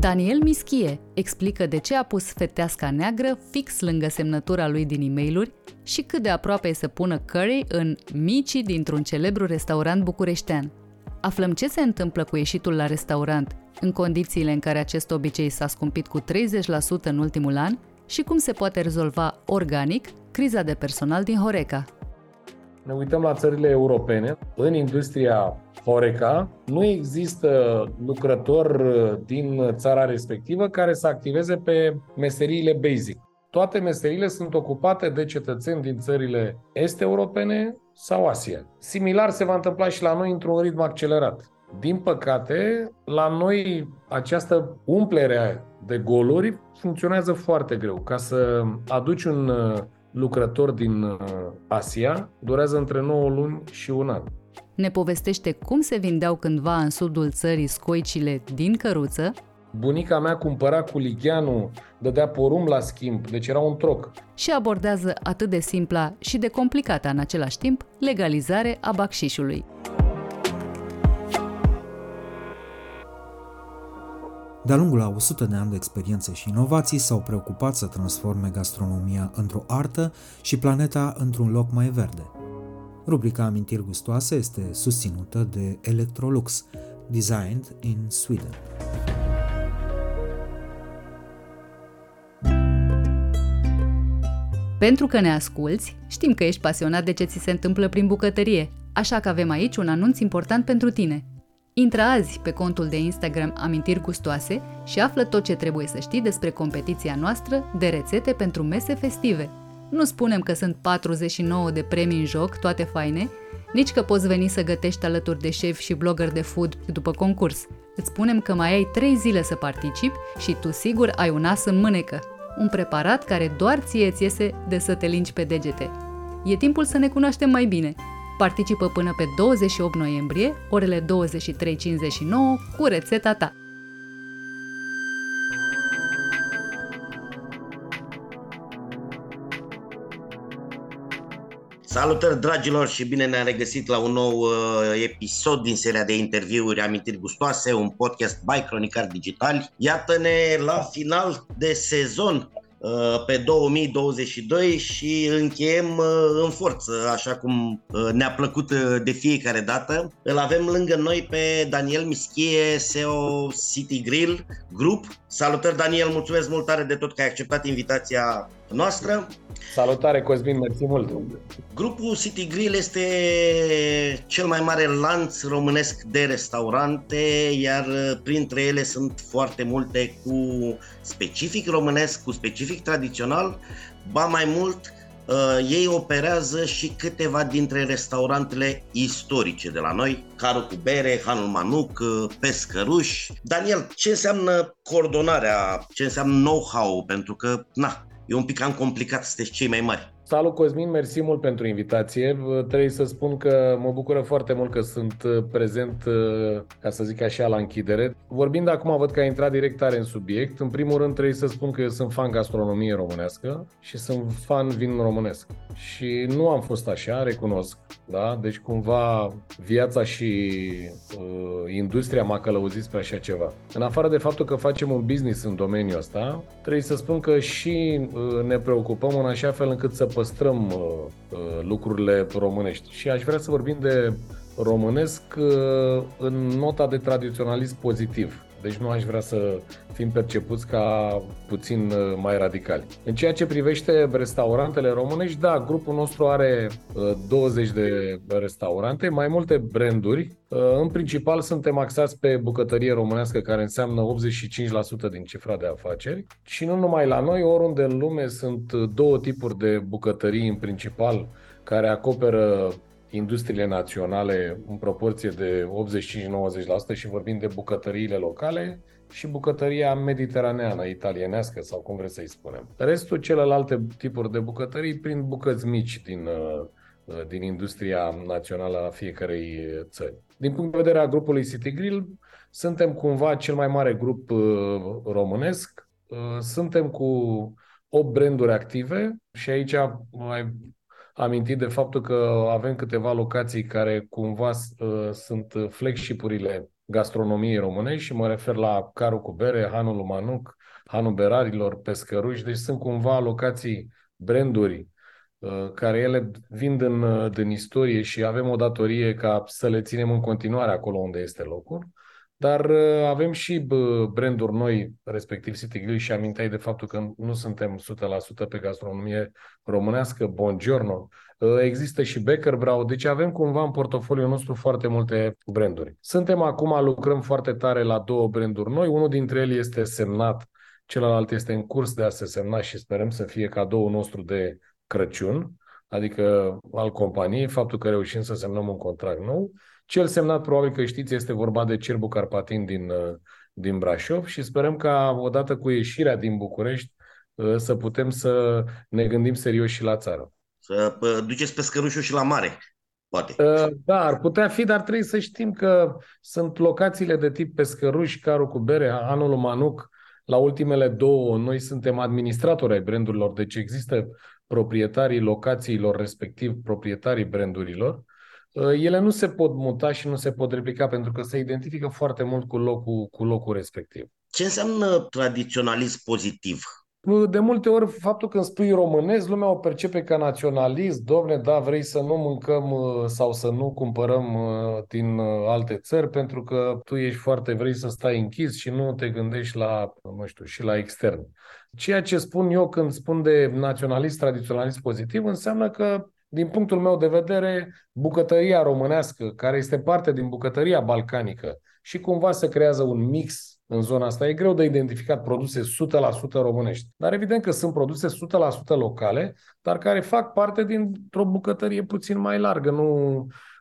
Daniel Mischie explică de ce a pus feteasca neagră fix lângă semnătura lui din e mail și cât de aproape e să pună curry în micii dintr-un celebru restaurant bucureștean. Aflăm ce se întâmplă cu ieșitul la restaurant în condițiile în care acest obicei s-a scumpit cu 30% în ultimul an și cum se poate rezolva organic criza de personal din Horeca. Ne uităm la țările europene. În industria Horeca nu există lucrător din țara respectivă care să activeze pe meseriile basic. Toate meseriile sunt ocupate de cetățeni din țările est-europene sau Asia. Similar se va întâmpla și la noi într-un ritm accelerat. Din păcate, la noi această umplere de goluri funcționează foarte greu. Ca să aduci un lucrător din Asia, durează între 9 luni și un an ne povestește cum se vindeau cândva în sudul țării scoicile din căruță. Bunica mea cumpăra cu ligheanul, dădea porum la schimb, deci era un troc. Și abordează atât de simpla și de complicată în același timp legalizare a bacșișului. De-a lungul a 100 de ani de experiențe și inovații s-au preocupat să transforme gastronomia într-o artă și planeta într-un loc mai verde. Rubrica Amintiri gustoase este susținută de Electrolux, designed in Sweden. Pentru că ne asculți, știm că ești pasionat de ce ți se întâmplă prin bucătărie, așa că avem aici un anunț important pentru tine. Intră azi pe contul de Instagram Amintiri Gustoase și află tot ce trebuie să știi despre competiția noastră de rețete pentru mese festive – nu spunem că sunt 49 de premii în joc, toate faine, nici că poți veni să gătești alături de șef și blogger de food după concurs. Îți spunem că mai ai 3 zile să participi și tu sigur ai un as în mânecă. Un preparat care doar ție ți iese de să te lingi pe degete. E timpul să ne cunoaștem mai bine. Participă până pe 28 noiembrie, orele 23.59, cu rețeta ta. Salutări dragilor și bine ne-am regăsit la un nou uh, episod din seria de interviuri Amintiri Gustoase, un podcast by Cronicar Digital. Iată-ne la final de sezon uh, pe 2022 și încheiem uh, în forță, așa cum uh, ne-a plăcut de fiecare dată. Îl avem lângă noi pe Daniel Mischie, SEO City Grill Group. Salutări Daniel, mulțumesc mult tare de tot că ai acceptat invitația noastră. Salutare Cosmin, mersi mult! Grupul City Grill este cel mai mare lanț românesc de restaurante, iar printre ele sunt foarte multe cu specific românesc, cu specific tradițional, ba mai mult, Uh, ei operează și câteva dintre restaurantele istorice de la noi, Caru cu bere, Hanul Manuc, uh, Pescăruș. Daniel, ce înseamnă coordonarea, ce înseamnă know-how? Pentru că, na, e un pic cam complicat, sunteți cei mai mari. Salut Cosmin, mersi mult pentru invitație. Trebuie să spun că mă bucură foarte mult că sunt uh, prezent, uh, ca să zic așa, la închidere. Vorbind acum, văd că a intrat direct tare în subiect. În primul rând trebuie să spun că eu sunt fan gastronomie românească și sunt fan vin românesc. Și nu am fost așa, recunosc. Da? Deci cumva viața și uh, industria m-a călăuzit spre așa ceva. În afară de faptul că facem un business în domeniul ăsta, trebuie să spun că și uh, ne preocupăm în așa fel încât să păstrăm uh, uh, lucrurile românești. Și aș vrea să vorbim de românesc uh, în nota de tradiționalism pozitiv. Deci nu aș vrea să fim percepuți ca puțin uh, mai radicali. În ceea ce privește restaurantele românești, da, grupul nostru are 20 uh, de restaurante, mai multe branduri. În principal suntem axați pe bucătărie românească, care înseamnă 85% din cifra de afaceri. Și nu numai la noi, oriunde în lume sunt două tipuri de bucătării în principal care acoperă industriile naționale în proporție de 85-90% și vorbim de bucătăriile locale și bucătăria mediteraneană, italienească sau cum vreți să-i spunem. Restul celelalte tipuri de bucătării prin bucăți mici din, uh, uh, din industria națională a fiecarei țări. Din punct de vedere a grupului City Grill, suntem cumva cel mai mare grup uh, românesc. Suntem cu 8 branduri active și aici mai amintit de faptul că avem câteva locații care cumva uh, sunt flagship-urile gastronomiei românești și mă refer la Caru cu Bere, Hanul Manuc, Hanul Berarilor, Pescăruși, deci sunt cumva locații, branduri uh, care ele vin din, uh, din istorie și avem o datorie ca să le ținem în continuare acolo unde este locul. Dar uh, avem și branduri noi, respectiv City Grill și aminteai de faptul că nu suntem 100% pe gastronomie românească, Buongiorno, uh, există și Becker Brau, deci avem cumva în portofoliul nostru foarte multe branduri. Suntem acum, lucrăm foarte tare la două branduri noi, unul dintre ele este semnat, celălalt este în curs de a se semna și sperăm să fie cadoul nostru de Crăciun, adică al companiei, faptul că reușim să semnăm un contract nou. Cel semnat, probabil că știți, este vorba de Cerbu Carpatin din, uh, din Brașov și sperăm ca odată cu ieșirea din București uh, să putem să ne gândim serios și la țară. Să duceți pescărușul și la mare, poate. Uh, da, ar putea fi, dar trebuie să știm că sunt locațiile de tip pescăruș, Caru cu Bere, anul Manuc, la ultimele două, noi suntem administratori ai brandurilor, deci există proprietarii locațiilor, respectiv proprietarii brandurilor Uh, ele nu se pot muta și nu se pot replica pentru că se identifică foarte mult cu locul, cu locul respectiv. Ce înseamnă tradiționalism pozitiv? Uh, de multe ori, faptul că îmi spui românesc, lumea o percepe ca naționalist. Domne, da, vrei să nu mâncăm uh, sau să nu cumpărăm din alte țări pentru că tu ești foarte, vrei să stai închis și nu te gândești la, nu știu, și la extern. Ceea ce spun eu când spun de naționalist, tradiționalist pozitiv, înseamnă că din punctul meu de vedere, bucătăria românească, care este parte din bucătăria balcanică și cumva se creează un mix în zona asta. E greu de identificat produse 100% românești. Dar evident că sunt produse 100% locale, dar care fac parte dintr-o bucătărie puțin mai largă. Nu,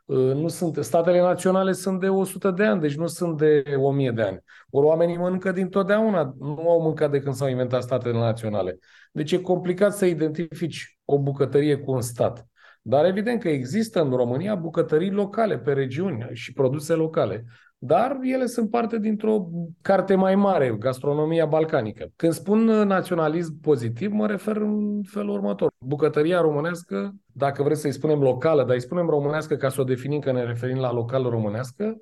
uh, nu sunt, statele naționale sunt de 100 de ani, deci nu sunt de 1000 de ani. Ori oamenii mănâncă din totdeauna, nu au mâncat de când s-au inventat statele naționale. Deci e complicat să identifici o bucătărie cu un stat. Dar evident că există în România bucătării locale pe regiuni și produse locale. Dar ele sunt parte dintr-o carte mai mare, gastronomia balcanică. Când spun naționalism pozitiv, mă refer în felul următor. Bucătăria românească, dacă vreți să-i spunem locală, dar îi spunem românească ca să o definim că ne referim la local românească,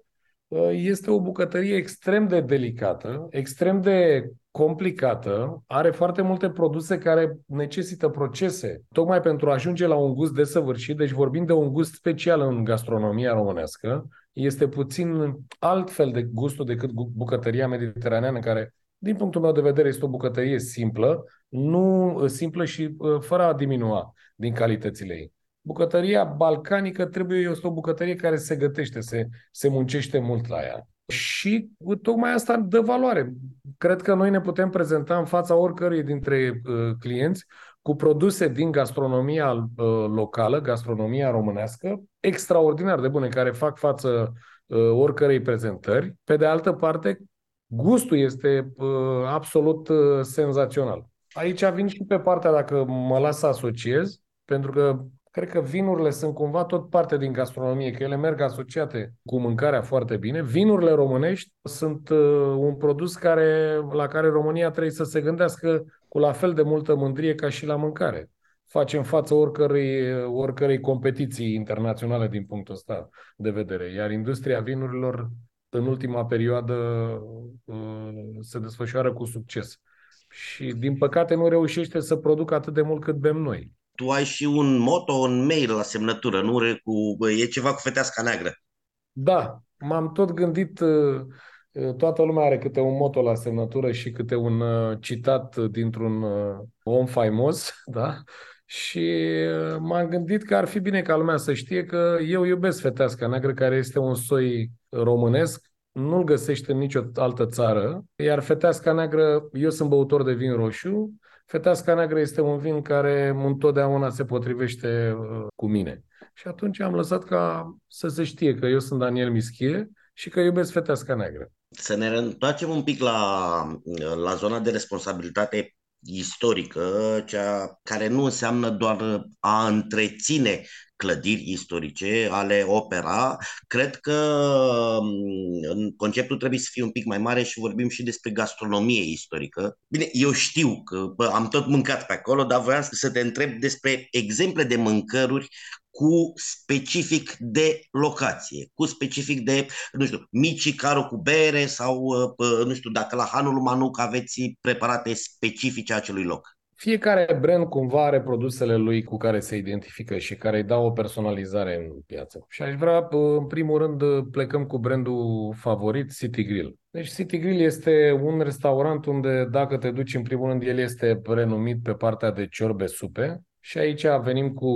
este o bucătărie extrem de delicată, extrem de complicată, are foarte multe produse care necesită procese, tocmai pentru a ajunge la un gust desăvârșit, deci vorbim de un gust special în gastronomia românească, este puțin altfel de gustul decât bucătăria mediteraneană, care, din punctul meu de vedere, este o bucătărie simplă, nu simplă și uh, fără a diminua din calitățile ei. Bucătăria balcanică trebuie, este o bucătărie care se gătește, se, se muncește mult la ea. Și tocmai asta dă valoare. Cred că noi ne putem prezenta în fața oricărui dintre uh, clienți cu produse din gastronomia uh, locală, gastronomia românească, extraordinar de bune, care fac față uh, oricărei prezentări. Pe de altă parte, gustul este uh, absolut uh, senzațional. Aici vin și pe partea, dacă mă las să asociez, pentru că Cred că vinurile sunt cumva tot parte din gastronomie, că ele merg asociate cu mâncarea foarte bine. Vinurile românești sunt uh, un produs care, la care România trebuie să se gândească cu la fel de multă mândrie ca și la mâncare. Facem față oricărei, oricărei competiții internaționale din punctul ăsta de vedere. Iar industria vinurilor în ultima perioadă uh, se desfășoară cu succes. Și din păcate nu reușește să producă atât de mult cât bem noi tu ai și un moto, un mail la semnătură, nu? Cu, e ceva cu feteasca neagră. Da, m-am tot gândit, uh, uh, toată lumea are câte un moto la semnătură și câte un uh, citat dintr-un om faimos, da? Și m-am gândit că ar fi bine ca lumea să știe că eu iubesc feteasca neagră, care este un soi românesc, nu-l găsește în nicio altă țară, iar feteasca neagră, eu sunt băutor de vin roșu, feteasca neagră este un vin care întotdeauna se potrivește cu mine. Și atunci am lăsat ca să se știe că eu sunt Daniel Mischie și că iubesc feteasca neagră. Să ne întoarcem un pic la, la zona de responsabilitate istorică, cea care nu înseamnă doar a întreține clădiri istorice, ale opera, cred că mm, conceptul trebuie să fie un pic mai mare și vorbim și despre gastronomie istorică. Bine, eu știu că bă, am tot mâncat pe acolo, dar vreau să te întreb despre exemple de mâncăruri cu specific de locație, cu specific de, nu știu, mici caro cu bere sau, nu știu, dacă la Hanul Manuc aveți preparate specifice acelui loc. Fiecare brand cumva are produsele lui cu care se identifică și care îi dau o personalizare în piață. Și aș vrea, în primul rând, plecăm cu brandul favorit, City Grill. Deci City Grill este un restaurant unde, dacă te duci, în primul rând, el este renumit pe partea de ciorbe supe, și aici venim cu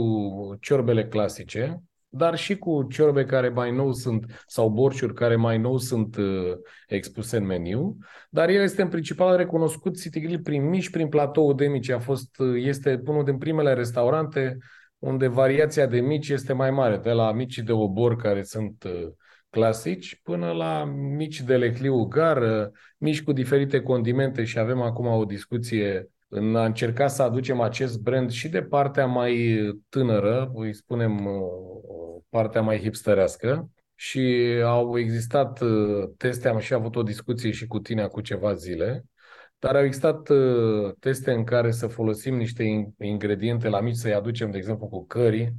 ciorbele clasice, dar și cu ciorbe care mai nou sunt, sau borciuri care mai nou sunt uh, expuse în meniu. Dar el este în principal recunoscut City Grill prin mici, prin platou de mici. A fost, uh, este unul din primele restaurante unde variația de mici este mai mare, de la mici de obor care sunt uh, clasici până la mici de lecliu gar, mici cu diferite condimente și avem acum o discuție în a încerca să aducem acest brand și de partea mai tânără, îi spunem uh, partea mai hipsterească, și au existat uh, teste, am și avut o discuție și cu tine cu ceva zile, dar au existat uh, teste în care să folosim niște ingrediente la mici, să-i aducem, de exemplu, cu cări.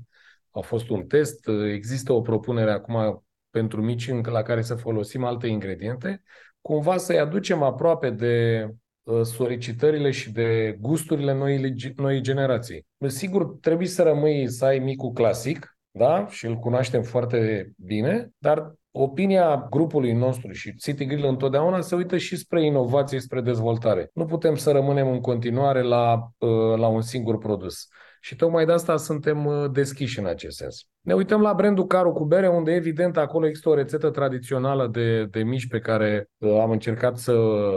A fost un test. Există o propunere acum pentru mici la care să folosim alte ingrediente, cumva să-i aducem aproape de Uh, solicitările și de gusturile noii, noi generații. Sigur, trebuie să rămâi să ai micul clasic, da? Și îl cunoaștem foarte bine, dar opinia grupului nostru și City Grill întotdeauna se uită și spre inovație, spre dezvoltare. Nu putem să rămânem în continuare la, uh, la un singur produs. Și tocmai de asta suntem uh, deschiși în acest sens. Ne uităm la brandul Caro cu bere, unde evident acolo există o rețetă tradițională de, de mici pe care uh, am încercat să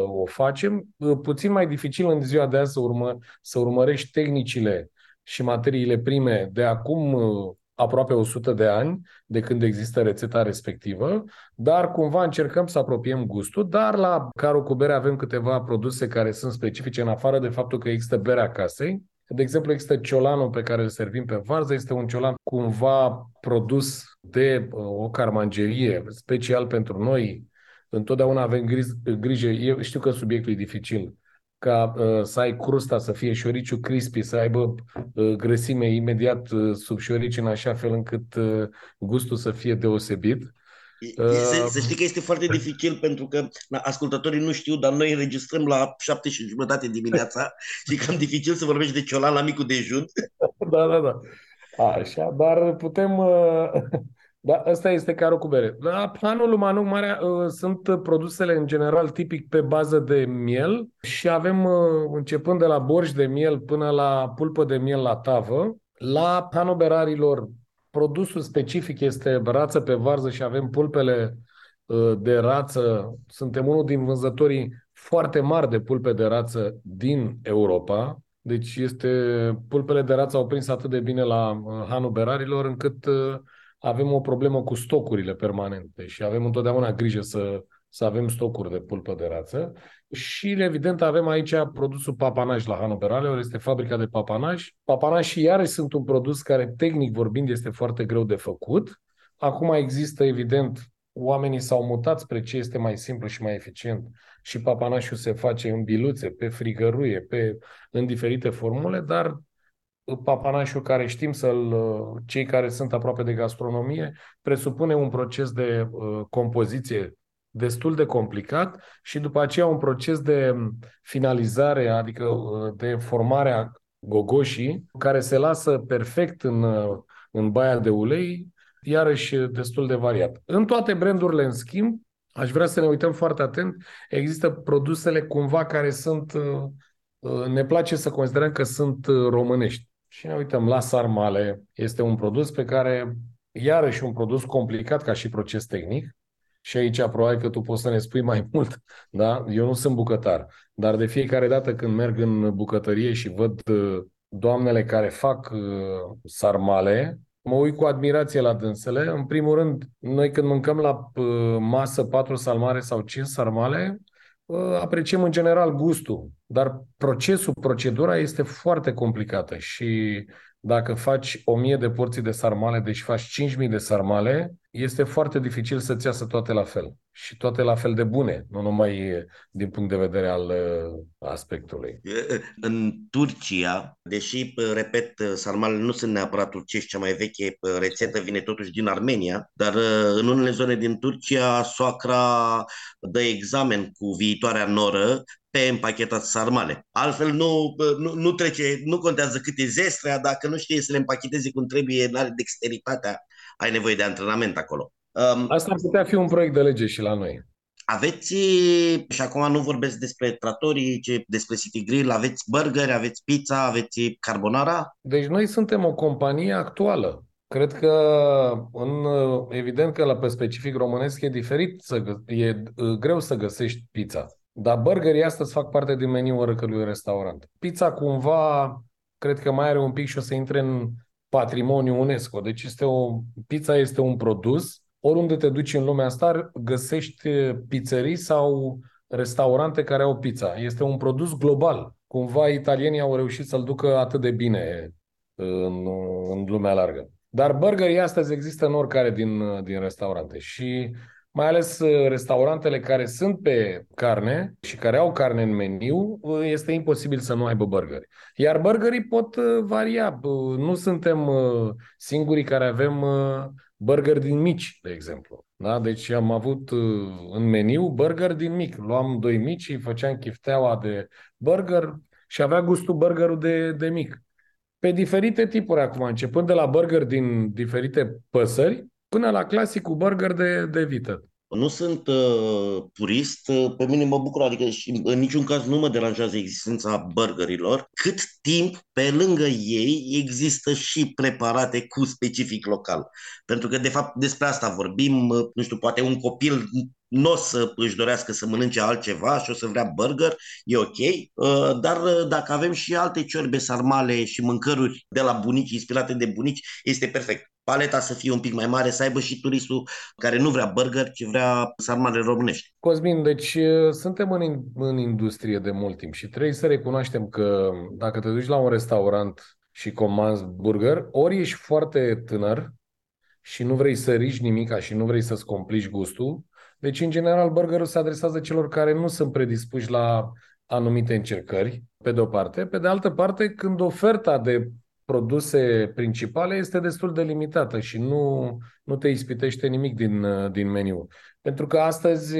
o facem. Uh, puțin mai dificil în ziua de azi să, urmă, să urmărești tehnicile și materiile prime de acum aproape 100 de ani de când există rețeta respectivă, dar cumva încercăm să apropiem gustul, dar la Caro cu bere avem câteva produse care sunt specifice în afară de faptul că există berea casei, de exemplu, există ciolanul pe care îl servim pe varză, este un ciolan cumva produs de uh, o carmangerie special pentru noi. Întotdeauna avem grijă, eu știu că subiectul e dificil, ca uh, să ai crusta să fie șoriciu crispy, să aibă uh, grăsime imediat uh, sub șorici în așa fel încât uh, gustul să fie deosebit. Să, să știi că este foarte dificil pentru că na, ascultătorii nu știu, dar noi înregistrăm la șapte și jumătate dimineața și cam dificil să vorbești de ciolan la micul dejun. Da, da, da. Așa, dar putem... Uh, da, ăsta este carul cu bere. La planul Manu Marea uh, sunt produsele în general tipic pe bază de miel și avem uh, începând de la borș de miel până la pulpă de miel la tavă. La panoberarilor produsul specific este rață pe varză și avem pulpele uh, de rață. Suntem unul din vânzătorii foarte mari de pulpe de rață din Europa. Deci este pulpele de rață au prins atât de bine la uh, hanul berarilor încât uh, avem o problemă cu stocurile permanente și avem întotdeauna grijă să, să avem stocuri de pulpă de rață. Și, evident, avem aici produsul papanaj la Hanu Beraleo, este fabrica de papanaj. Papanaj și iarăși sunt un produs care, tehnic vorbind, este foarte greu de făcut. Acum există, evident, oamenii s-au mutat spre ce este mai simplu și mai eficient și papanașul se face în biluțe, pe frigăruie, pe, în diferite formule, dar papanașul care știm să-l, cei care sunt aproape de gastronomie, presupune un proces de uh, compoziție destul de complicat și după aceea un proces de finalizare, adică uh, de formare a gogoșii, care se lasă perfect în, uh, în baia de ulei, iarăși destul de variat. În toate brandurile, în schimb, aș vrea să ne uităm foarte atent, există produsele cumva care sunt, ne place să considerăm că sunt românești. Și ne uităm la sarmale, este un produs pe care, iarăși un produs complicat ca și proces tehnic, și aici probabil că tu poți să ne spui mai mult, da? Eu nu sunt bucătar, dar de fiecare dată când merg în bucătărie și văd uh, doamnele care fac uh, sarmale, mă uit cu admirație la dânsele. În primul rând, noi când mâncăm la uh, masă patru salmare sau cinci sarmale, apreciem în general gustul, dar procesul, procedura este foarte complicată și dacă faci 1000 de porții de sarmale, deci faci 5000 de sarmale, este foarte dificil să-ți iasă toate la fel. Și toate la fel de bune, nu numai din punct de vedere al uh, aspectului. În Turcia, deși, repet, sarmalele nu sunt neapărat turcești, cea mai veche rețetă vine totuși din Armenia, dar uh, în unele zone din Turcia, soacra dă examen cu viitoarea noră pe împachetat sarmale. Altfel nu, nu, nu trece, nu contează cât e zestrea, dacă nu știe să le împacheteze cum trebuie, nu are dexteritatea, ai nevoie de antrenament acolo. Um, Asta ar putea fi un proiect de lege și la noi. Aveți, și acum nu vorbesc despre tratorii, ci despre City Grill, aveți burgeri, aveți pizza, aveți carbonara? Deci noi suntem o companie actuală. Cred că, în, evident că la pe specific românesc e diferit, să, e greu să găsești pizza. Dar burgerii astăzi fac parte din meniul oricărui restaurant. Pizza cumva, cred că mai are un pic și o să intre în patrimoniu UNESCO. Deci este o, pizza este un produs. Oriunde te duci în lumea asta, găsești pizzerii sau restaurante care au pizza. Este un produs global. Cumva italienii au reușit să-l ducă atât de bine în, în lumea largă. Dar burgerii astăzi există în oricare din, din restaurante și mai ales uh, restaurantele care sunt pe carne și care au carne în meniu, uh, este imposibil să nu aibă burgeri. Iar burgerii pot uh, varia. Nu suntem singurii care avem burger din mici, de exemplu. Da? Deci am avut în meniu burger din mic. Luam doi mici și făceam chifteaua de burger și avea gustul burgerul de, de mic. Pe diferite tipuri acum, începând de la burger din diferite păsări, până la clasicul burger de, de vită. Nu sunt uh, purist, uh, pe mine mă bucur, adică și în niciun caz nu mă deranjează existența burgerilor, cât timp pe lângă ei există și preparate cu specific local. Pentru că, de fapt, despre asta vorbim, uh, nu știu, poate un copil nu o să își dorească să mănânce altceva și o să vrea burger, e ok, uh, dar uh, dacă avem și alte ciorbe sarmale și mâncăruri de la bunici, inspirate de bunici, este perfect paleta să fie un pic mai mare, să aibă și turistul care nu vrea burger, ci vrea sarmale românești. Cosmin, deci uh, suntem în, în industrie de mult timp și trebuie să recunoaștem că dacă te duci la un restaurant și comanzi burger, ori ești foarte tânăr și nu vrei să rici nimica și nu vrei să-ți complici gustul, deci, în general, burgerul se adresează celor care nu sunt predispuși la anumite încercări, pe de o parte. Pe de altă parte, când oferta de produse principale este destul de limitată și nu, nu te ispitește nimic din, din meniu. Pentru că astăzi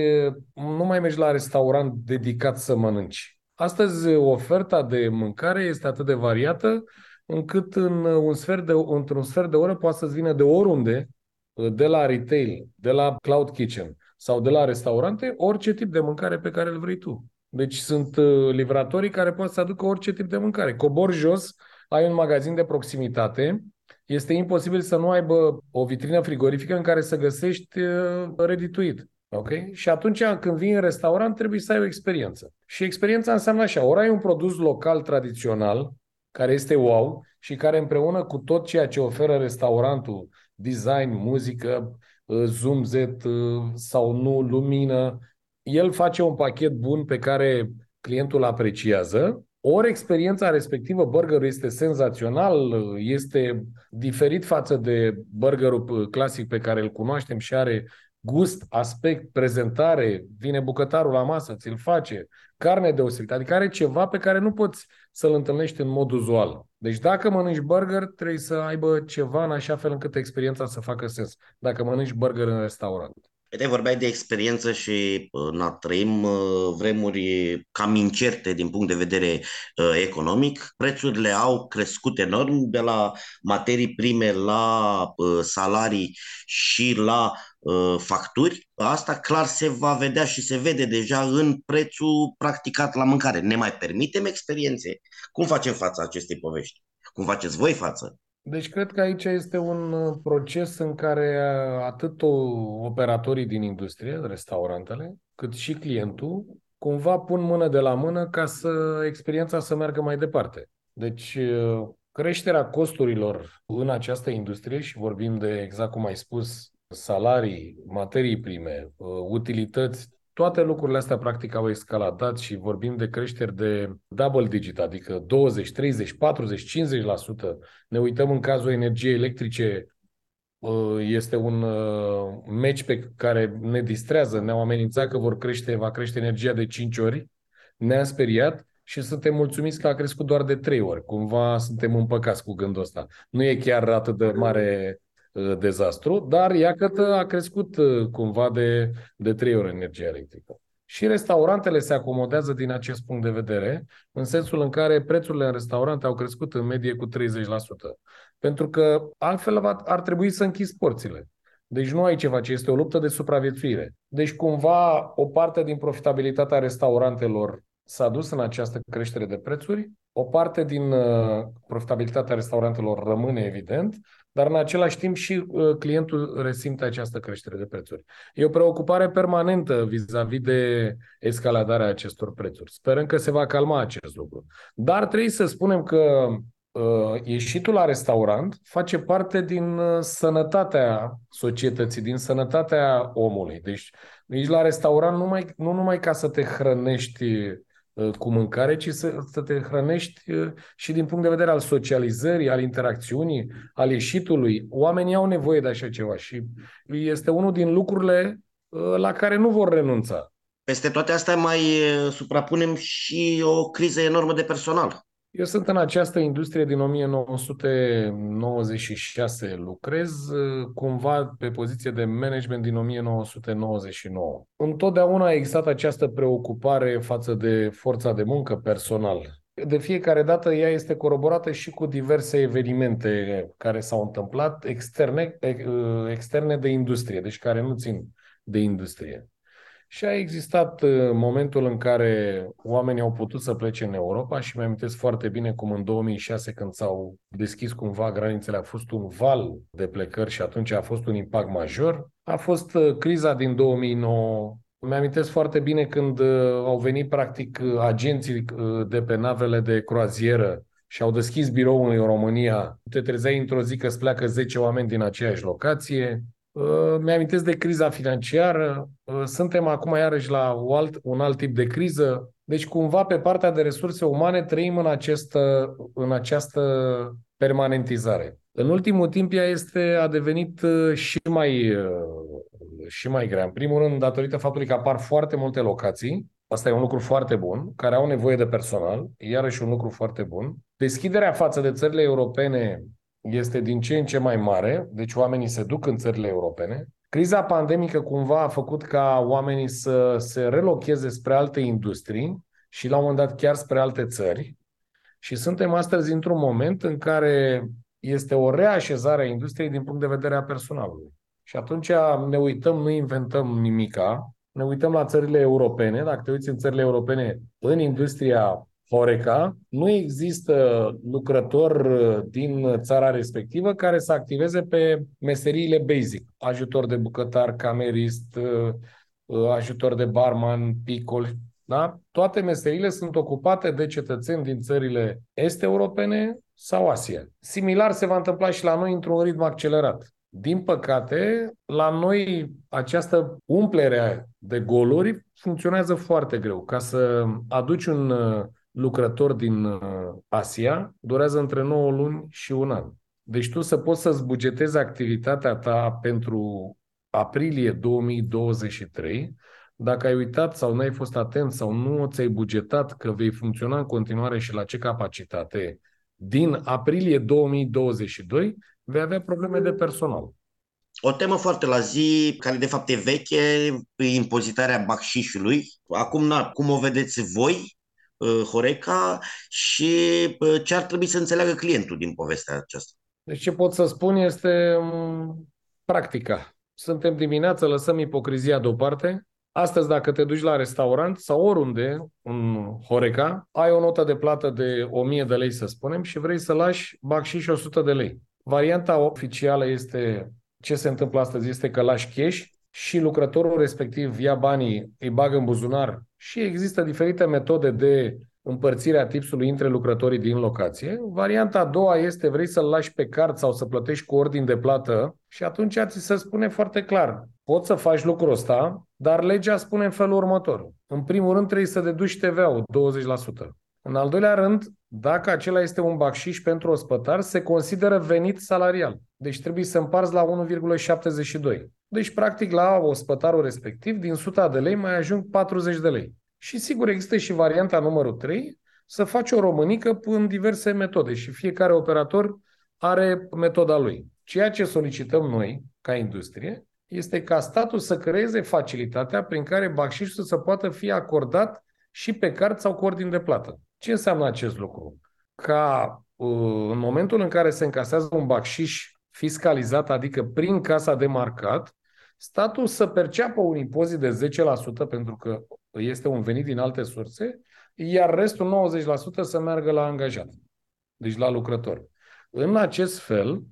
nu mai mergi la restaurant dedicat să mănânci. Astăzi oferta de mâncare este atât de variată încât în un sfert de, într-un sfert de oră poate să-ți vină de oriunde, de la retail, de la cloud kitchen, sau de la restaurante orice tip de mâncare pe care îl vrei tu. Deci sunt uh, livratorii care pot să aducă orice tip de mâncare. Cobor jos, ai un magazin de proximitate, este imposibil să nu aibă o vitrină frigorifică în care să găsești uh, redituit. Ok? Și atunci când vii în restaurant trebuie să ai o experiență. Și experiența înseamnă așa, ori ai un produs local tradițional, care este wow și care împreună cu tot ceea ce oferă restaurantul, design, muzică, Uh, zoom Z uh, sau nu, lumină. El face un pachet bun pe care clientul apreciază. Ori experiența respectivă, burgerul este senzațional, este diferit față de burgerul clasic pe care îl cunoaștem și are gust, aspect, prezentare, vine bucătarul la masă, ți-l face, carne deosebită, adică are ceva pe care nu poți să-l întâlnești în mod uzual. Deci dacă mănânci burger, trebuie să aibă ceva în așa fel încât experiența să facă sens. Dacă mănânci burger în restaurant. Te vorbeai de experiență și na, trăim vremuri cam incerte din punct de vedere economic. Prețurile au crescut enorm de la materii prime la salarii și la facturi. Asta clar se va vedea și se vede deja în prețul practicat la mâncare. Ne mai permitem experiențe? Cum facem față acestei povești? Cum faceți voi față? Deci cred că aici este un uh, proces în care uh, atât operatorii din industrie, restaurantele, cât și clientul, cumva pun mână de la mână ca să experiența să meargă mai departe. Deci uh, creșterea costurilor în această industrie și vorbim de, exact cum ai spus, salarii, materii prime, utilități, toate lucrurile astea practic au escaladat și vorbim de creșteri de double digit, adică 20, 30, 40, 50%. Ne uităm în cazul energiei electrice, uh, este un uh, meci pe care ne distrează, ne-au amenințat că vor crește, va crește energia de 5 ori, ne-a speriat și suntem mulțumiți că a crescut doar de 3 ori. Cumva suntem împăcați cu gândul ăsta. Nu e chiar atât de mare Uh, dezastru, dar iată a crescut uh, cumva de, de trei ori energia electrică. Și restaurantele se acomodează din acest punct de vedere, în sensul în care prețurile în restaurante au crescut în medie cu 30%. Pentru că altfel ar trebui să închizi porțile. Deci nu ai ceva, ci este o luptă de supraviețuire. Deci cumva o parte din profitabilitatea restaurantelor s-a dus în această creștere de prețuri, o parte din uh, profitabilitatea restaurantelor rămâne evident, dar în același timp și uh, clientul resimte această creștere de prețuri. E o preocupare permanentă vis-a-vis de escaladarea acestor prețuri. Sperăm că se va calma acest lucru. Dar trebuie să spunem că uh, ieșitul la restaurant face parte din uh, sănătatea societății, din sănătatea omului. Deci, nici la restaurant numai, nu numai ca să te hrănești Uh, cu mâncare, ci să, să te hrănești uh, și din punct de vedere al socializării, al interacțiunii, al ieșitului. Oamenii au nevoie de așa ceva și este unul din lucrurile uh, la care nu vor renunța. Peste toate astea mai suprapunem și o criză enormă de personal. Eu sunt în această industrie din 1996, lucrez uh, cumva pe poziție de management din 1999. Întotdeauna a existat această preocupare față de forța de muncă personal. De fiecare dată ea este coroborată și cu diverse evenimente care s-au întâmplat externe, uh, externe de industrie, deci care nu țin de industrie. Și a existat uh, momentul în care oamenii au putut să plece în Europa și mi-am foarte bine cum în 2006 când s-au deschis cumva granițele a fost un val de plecări și atunci a fost un impact major. A fost uh, criza din 2009 mi-amintesc foarte bine când uh, au venit practic agenții de pe navele de croazieră și au deschis biroul în România. Te trezeai într-o zi că îți pleacă 10 oameni din aceeași locație. Uh, mi-amintesc de criza financiară, uh, suntem acum iarăși la un alt, un alt tip de criză, deci cumva pe partea de resurse umane trăim în, această, în această permanentizare. În ultimul timp ea este, a devenit uh, și mai, și mai grea. În primul rând, datorită faptului că apar foarte multe locații, Asta e un lucru foarte bun, care au nevoie de personal, iarăși un lucru foarte bun. Deschiderea față de țările europene este din ce în ce mai mare, deci oamenii se duc în țările europene. Criza pandemică cumva a făcut ca oamenii să se relocheze spre alte industrii și la un moment dat chiar spre alte țări. Și suntem astăzi într-un moment în care este o reașezare a industriei din punct de vedere a personalului. Și atunci ne uităm, nu inventăm nimica, ne uităm la țările europene. Dacă te uiți în țările europene, în industria Horeca, nu există lucrător uh, din țara respectivă care să activeze pe meseriile basic. Ajutor de bucătar, camerist, uh, uh, ajutor de barman, picol. Da? Toate meseriile sunt ocupate de cetățeni din țările este europene sau Asia. Similar se va întâmpla și la noi într-un ritm accelerat. Din păcate, la noi această umplere de goluri funcționează foarte greu. Ca să aduci un lucrător din uh, Asia durează între 9 luni și un an. Deci tu să poți să-ți bugetezi activitatea ta pentru aprilie 2023, dacă ai uitat sau nu ai fost atent sau nu ți-ai bugetat că vei funcționa în continuare și la ce capacitate, din aprilie 2022 vei avea probleme de personal. O temă foarte la zi, care de fapt e veche, impozitarea bacșișului. Acum, na, cum o vedeți voi, uh, Horeca, și uh, ce ar trebui să înțeleagă clientul din povestea aceasta? Deci ce pot să spun este um, practica. Suntem dimineața, lăsăm ipocrizia deoparte. Astăzi, dacă te duci la restaurant sau oriunde, în Horeca, ai o notă de plată de 1000 de lei, să spunem, și vrei să lași bacșiș 100 de lei. Varianta oficială este ce se întâmplă astăzi este că lași cash și lucrătorul respectiv ia banii, îi bagă în buzunar și există diferite metode de împărțire a tipsului între lucrătorii din locație. Varianta a doua este vrei să-l lași pe card sau să plătești cu ordin de plată și atunci ți se spune foarte clar, poți să faci lucrul ăsta, dar legea spune în felul următor. În primul rând trebuie să deduci TVA-ul 20%. În al doilea rând, dacă acela este un bacșiș pentru ospătar, se consideră venit salarial. Deci trebuie să împarți la 1,72. Deci, practic, la ospătarul respectiv, din 100 de lei mai ajung 40 de lei. Și sigur există și varianta numărul 3, să faci o românică în diverse metode și fiecare operator are metoda lui. Ceea ce solicităm noi, ca industrie, este ca statul să creeze facilitatea prin care bacșișul să poată fi acordat și pe card sau cu ordin de plată. Ce înseamnă acest lucru? Ca uh, în momentul în care se încasează un bacșiș fiscalizat, adică prin casa de marcat, statul să perceapă un impozit de 10% pentru că este un venit din alte surse, iar restul 90% să meargă la angajat, deci la lucrător. În acest fel,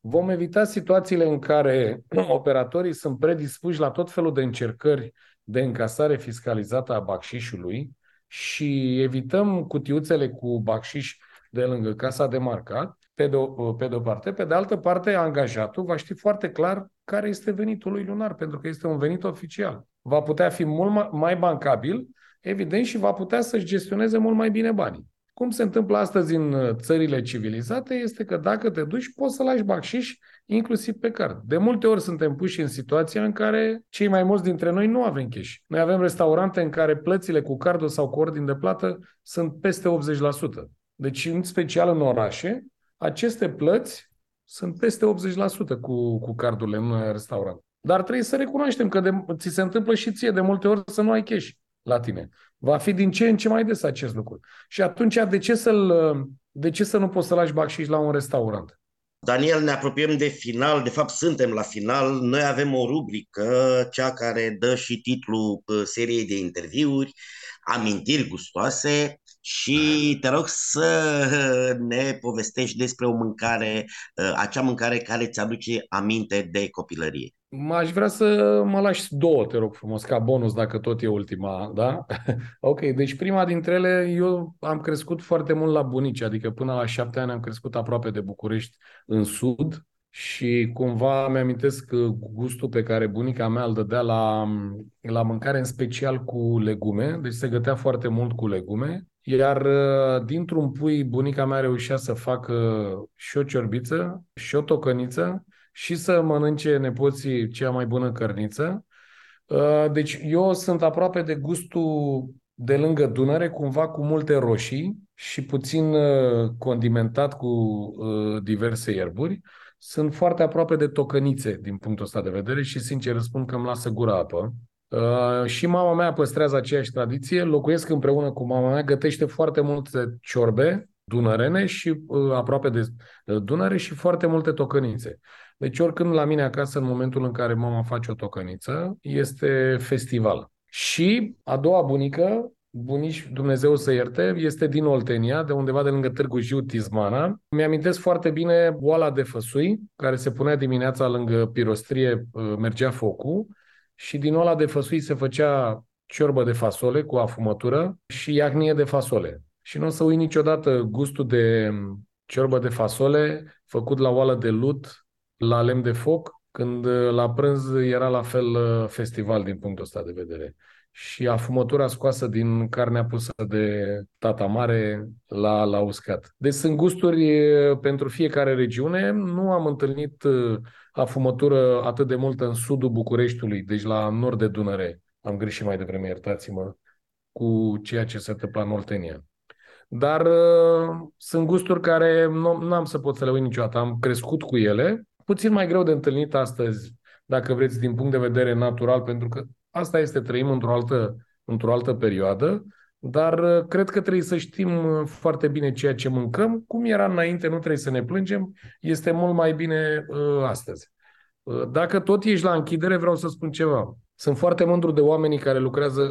vom evita situațiile în care operatorii sunt predispuși la tot felul de încercări de încasare fiscalizată a bacșișului și evităm cutiuțele cu bacșiș de lângă casa de marcat, pe de, o, pe de o parte. Pe de altă parte, angajatul va ști foarte clar care este venitul lui lunar, pentru că este un venit oficial. Va putea fi mult mai bancabil, evident, și va putea să-și gestioneze mult mai bine banii. Cum se întâmplă astăzi în uh, țările civilizate este că dacă te duci, poți să lași bacșiș inclusiv pe card. De multe ori suntem puși în situația în care cei mai mulți dintre noi nu avem cash. Noi avem restaurante în care plățile cu cardul sau cu ordin de plată sunt peste 80%. Deci, în special în orașe, aceste plăți sunt peste 80% cu, cu cardurile în restaurant. Dar trebuie să recunoaștem că de, ți se întâmplă și ție de multe ori să nu ai cash la tine. Va fi din ce în ce mai des acest lucru. Și atunci, de ce, să-l, de ce să nu poți să lași bacșiș la un restaurant? Daniel, ne apropiem de final, de fapt suntem la final. Noi avem o rubrică, cea care dă și titlul uh, seriei de interviuri, Amintiri gustoase și te rog să ne povestești despre o mâncare, uh, acea mâncare care ți aduce aminte de copilărie. Aș vrea să mă lași două, te rog frumos, ca bonus, dacă tot e ultima, da? ok, deci prima dintre ele, eu am crescut foarte mult la bunici, adică până la șapte ani am crescut aproape de București, în sud, și cumva mi-amintesc gustul pe care bunica mea îl dădea la, la mâncare, în special cu legume, deci se gătea foarte mult cu legume, iar dintr-un pui bunica mea reușea să facă și o ciorbiță, și o tocăniță, și să mănânce nepoții cea mai bună cărniță. Uh, deci eu sunt aproape de gustul de lângă Dunăre, cumva cu multe roșii și puțin uh, condimentat cu uh, diverse ierburi. Sunt foarte aproape de tocănițe din punctul ăsta de vedere și sincer spun că îmi lasă gura apă. Uh, și mama mea păstrează aceeași tradiție, locuiesc împreună cu mama mea, gătește foarte multe ciorbe dunărene și uh, aproape de Dunăre și foarte multe tocănițe. Deci oricând la mine acasă, în momentul în care mama face o tocăniță, este festival. Și a doua bunică, bunici, Dumnezeu să ierte, este din Oltenia, de undeva de lângă Târgu Jiu, Tizmana. Mi-amintesc foarte bine oala de făsui, care se punea dimineața lângă pirostrie, uh, mergea focul, și din oala de făsui se făcea ciorbă de fasole cu afumătură și iacnie de fasole. Și nu o să uit niciodată gustul de ciorbă de fasole făcut la oală de lut, la lemn de foc, când uh, la prânz era la fel uh, festival din punctul ăsta de vedere. Și afumătura scoasă din carnea pusă de tata mare la, la uscat. Deci sunt gusturi uh, pentru fiecare regiune. Nu am întâlnit afumătură atât de mult în sudul Bucureștiului, deci la nord de Dunăre. Am greșit mai devreme, iertați-mă, cu ceea ce se întâmplă în Oltenia. Dar uh, sunt gusturi care nu, nu am să pot să le uit niciodată. Am crescut cu ele puțin mai greu de întâlnit astăzi, dacă vreți, din punct de vedere natural, pentru că asta este, trăim într-o altă, într-o altă perioadă, dar uh, cred că trebuie să știm uh, foarte bine ceea ce mâncăm. Cum era înainte, nu trebuie să ne plângem, este mult mai bine uh, astăzi. Uh, dacă tot ești la închidere, vreau să spun ceva. Sunt foarte mândru de oamenii care lucrează,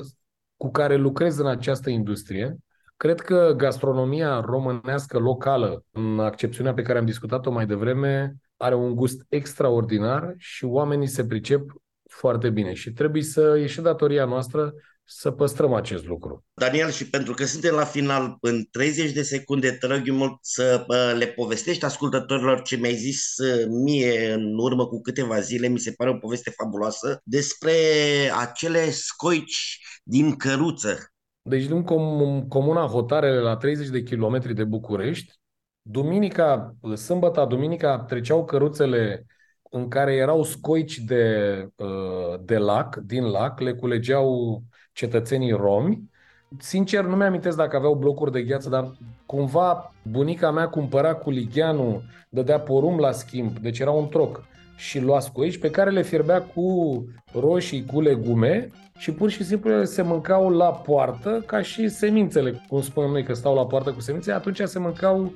cu care lucrez în această industrie. Cred că gastronomia românească locală, în accepțiunea pe care am discutat-o mai devreme, are un gust extraordinar și oamenii se pricep foarte bine și trebuie să ieși datoria noastră să păstrăm acest lucru. Daniel, și pentru că suntem la final, în 30 de secunde te rog mult să le povestești ascultătorilor ce mi-ai zis uh, mie în urmă cu câteva zile, mi se pare o poveste fabuloasă, despre acele scoici din căruță. Deci din com- comuna Hotarele la 30 de kilometri de București, duminica, sâmbătă, duminica treceau căruțele în care erau scoici de, uh, de lac, din lac, le culegeau cetățenii romi. Sincer, nu mi-amintesc dacă aveau blocuri de gheață, dar cumva bunica mea cumpăra cu ligheanul, dădea porum la schimb, deci era un troc și lua scoici pe care le fierbea cu roșii, cu legume și pur și simplu se mâncau la poartă ca și semințele, cum spunem noi că stau la poartă cu semințe, atunci se mâncau uh,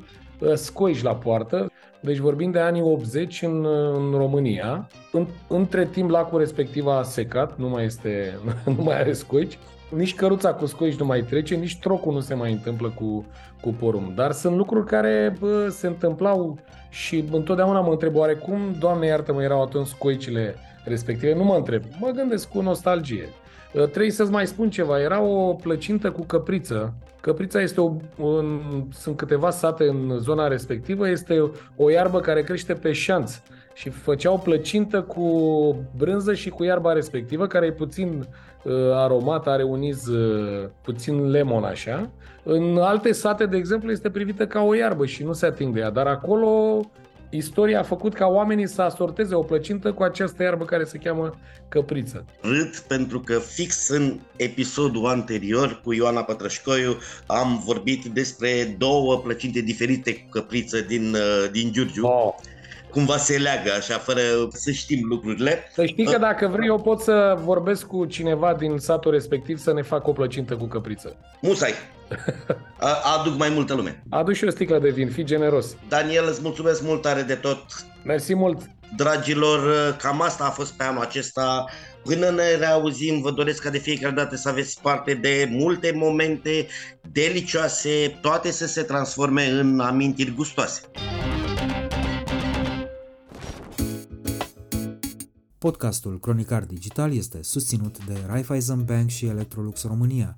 scoici la poartă. Deci vorbim de anii 80 în, în România. În, între timp lacul respectiv a secat, nu mai, este, nu mai are scoici. Nici căruța cu scoici nu mai trece, nici trocul nu se mai întâmplă cu, cu porum. Dar sunt lucruri care bă, se întâmplau și întotdeauna mă întreb oare cum, Doamne iartă-mă, erau atunci scoicile respective. Nu mă întreb, mă gândesc cu nostalgie. Trebuie să-ți mai spun ceva. Era o plăcintă cu căpriță Căprița este o, în, sunt câteva sate în zona respectivă, este o iarbă care crește pe șanț și făceau plăcintă cu brânză și cu iarba respectivă, care e puțin uh, aromat, are un iz uh, puțin lemon așa. În alte sate, de exemplu, este privită ca o iarbă și nu se atinge ea, dar acolo istoria a făcut ca oamenii să asorteze o plăcintă cu această iarbă care se cheamă căpriță. Râd pentru că fix în episodul anterior cu Ioana Pătrășcoiu am vorbit despre două plăcinte diferite cu căpriță din, uh, din Giurgiu. Oh cumva se leagă așa, fără să știm lucrurile. Să știi că dacă vrei, eu pot să vorbesc cu cineva din satul respectiv să ne facă o plăcintă cu căpriță. Musai. Aduc mai multă lume. Adu și o sticlă de vin, fi generos. Daniel, îți mulțumesc mult tare de tot. Mersi mult. Dragilor, cam asta a fost pe anul acesta. Până ne reauzim, vă doresc ca de fiecare dată să aveți parte de multe momente delicioase, toate să se transforme în amintiri gustoase. Podcastul Cronicar Digital este susținut de Raiffeisen Bank și Electrolux România.